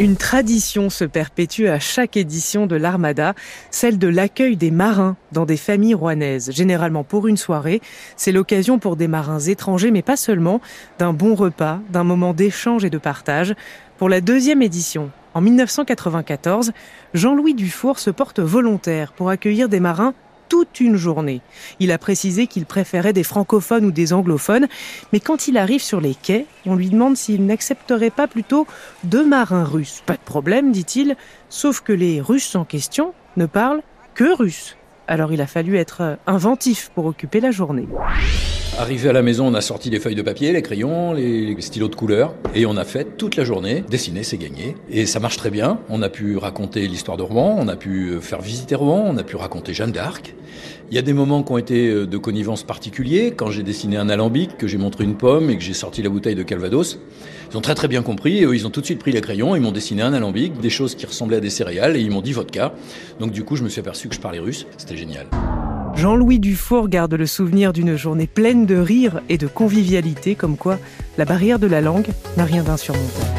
Une tradition se perpétue à chaque édition de l'Armada, celle de l'accueil des marins dans des familles rouennaises, généralement pour une soirée. C'est l'occasion pour des marins étrangers, mais pas seulement, d'un bon repas, d'un moment d'échange et de partage. Pour la deuxième édition, en 1994, Jean-Louis Dufour se porte volontaire pour accueillir des marins toute une journée. Il a précisé qu'il préférait des francophones ou des anglophones, mais quand il arrive sur les quais, on lui demande s'il n'accepterait pas plutôt deux marins russes. Pas de problème, dit-il, sauf que les Russes en question ne parlent que russe. Alors il a fallu être inventif pour occuper la journée. Arrivé à la maison, on a sorti les feuilles de papier, les crayons, les stylos de couleur, et on a fait toute la journée. Dessiner, c'est gagné. Et ça marche très bien. On a pu raconter l'histoire de Rouen, on a pu faire visiter Rouen, on a pu raconter Jeanne d'Arc. Il y a des moments qui ont été euh, de connivence particuliers. Quand j'ai dessiné un alambic, que j'ai montré une pomme et que j'ai sorti la bouteille de Calvados, ils ont très très bien compris. Et eux, ils ont tout de suite pris les crayons, ils m'ont dessiné un alambic, des choses qui ressemblaient à des céréales, et ils m'ont dit vodka. Donc du coup, je me suis aperçu que je parlais russe. Jean-Louis Dufour garde le souvenir d'une journée pleine de rire et de convivialité, comme quoi la barrière de la langue n'a rien d'insurmontable.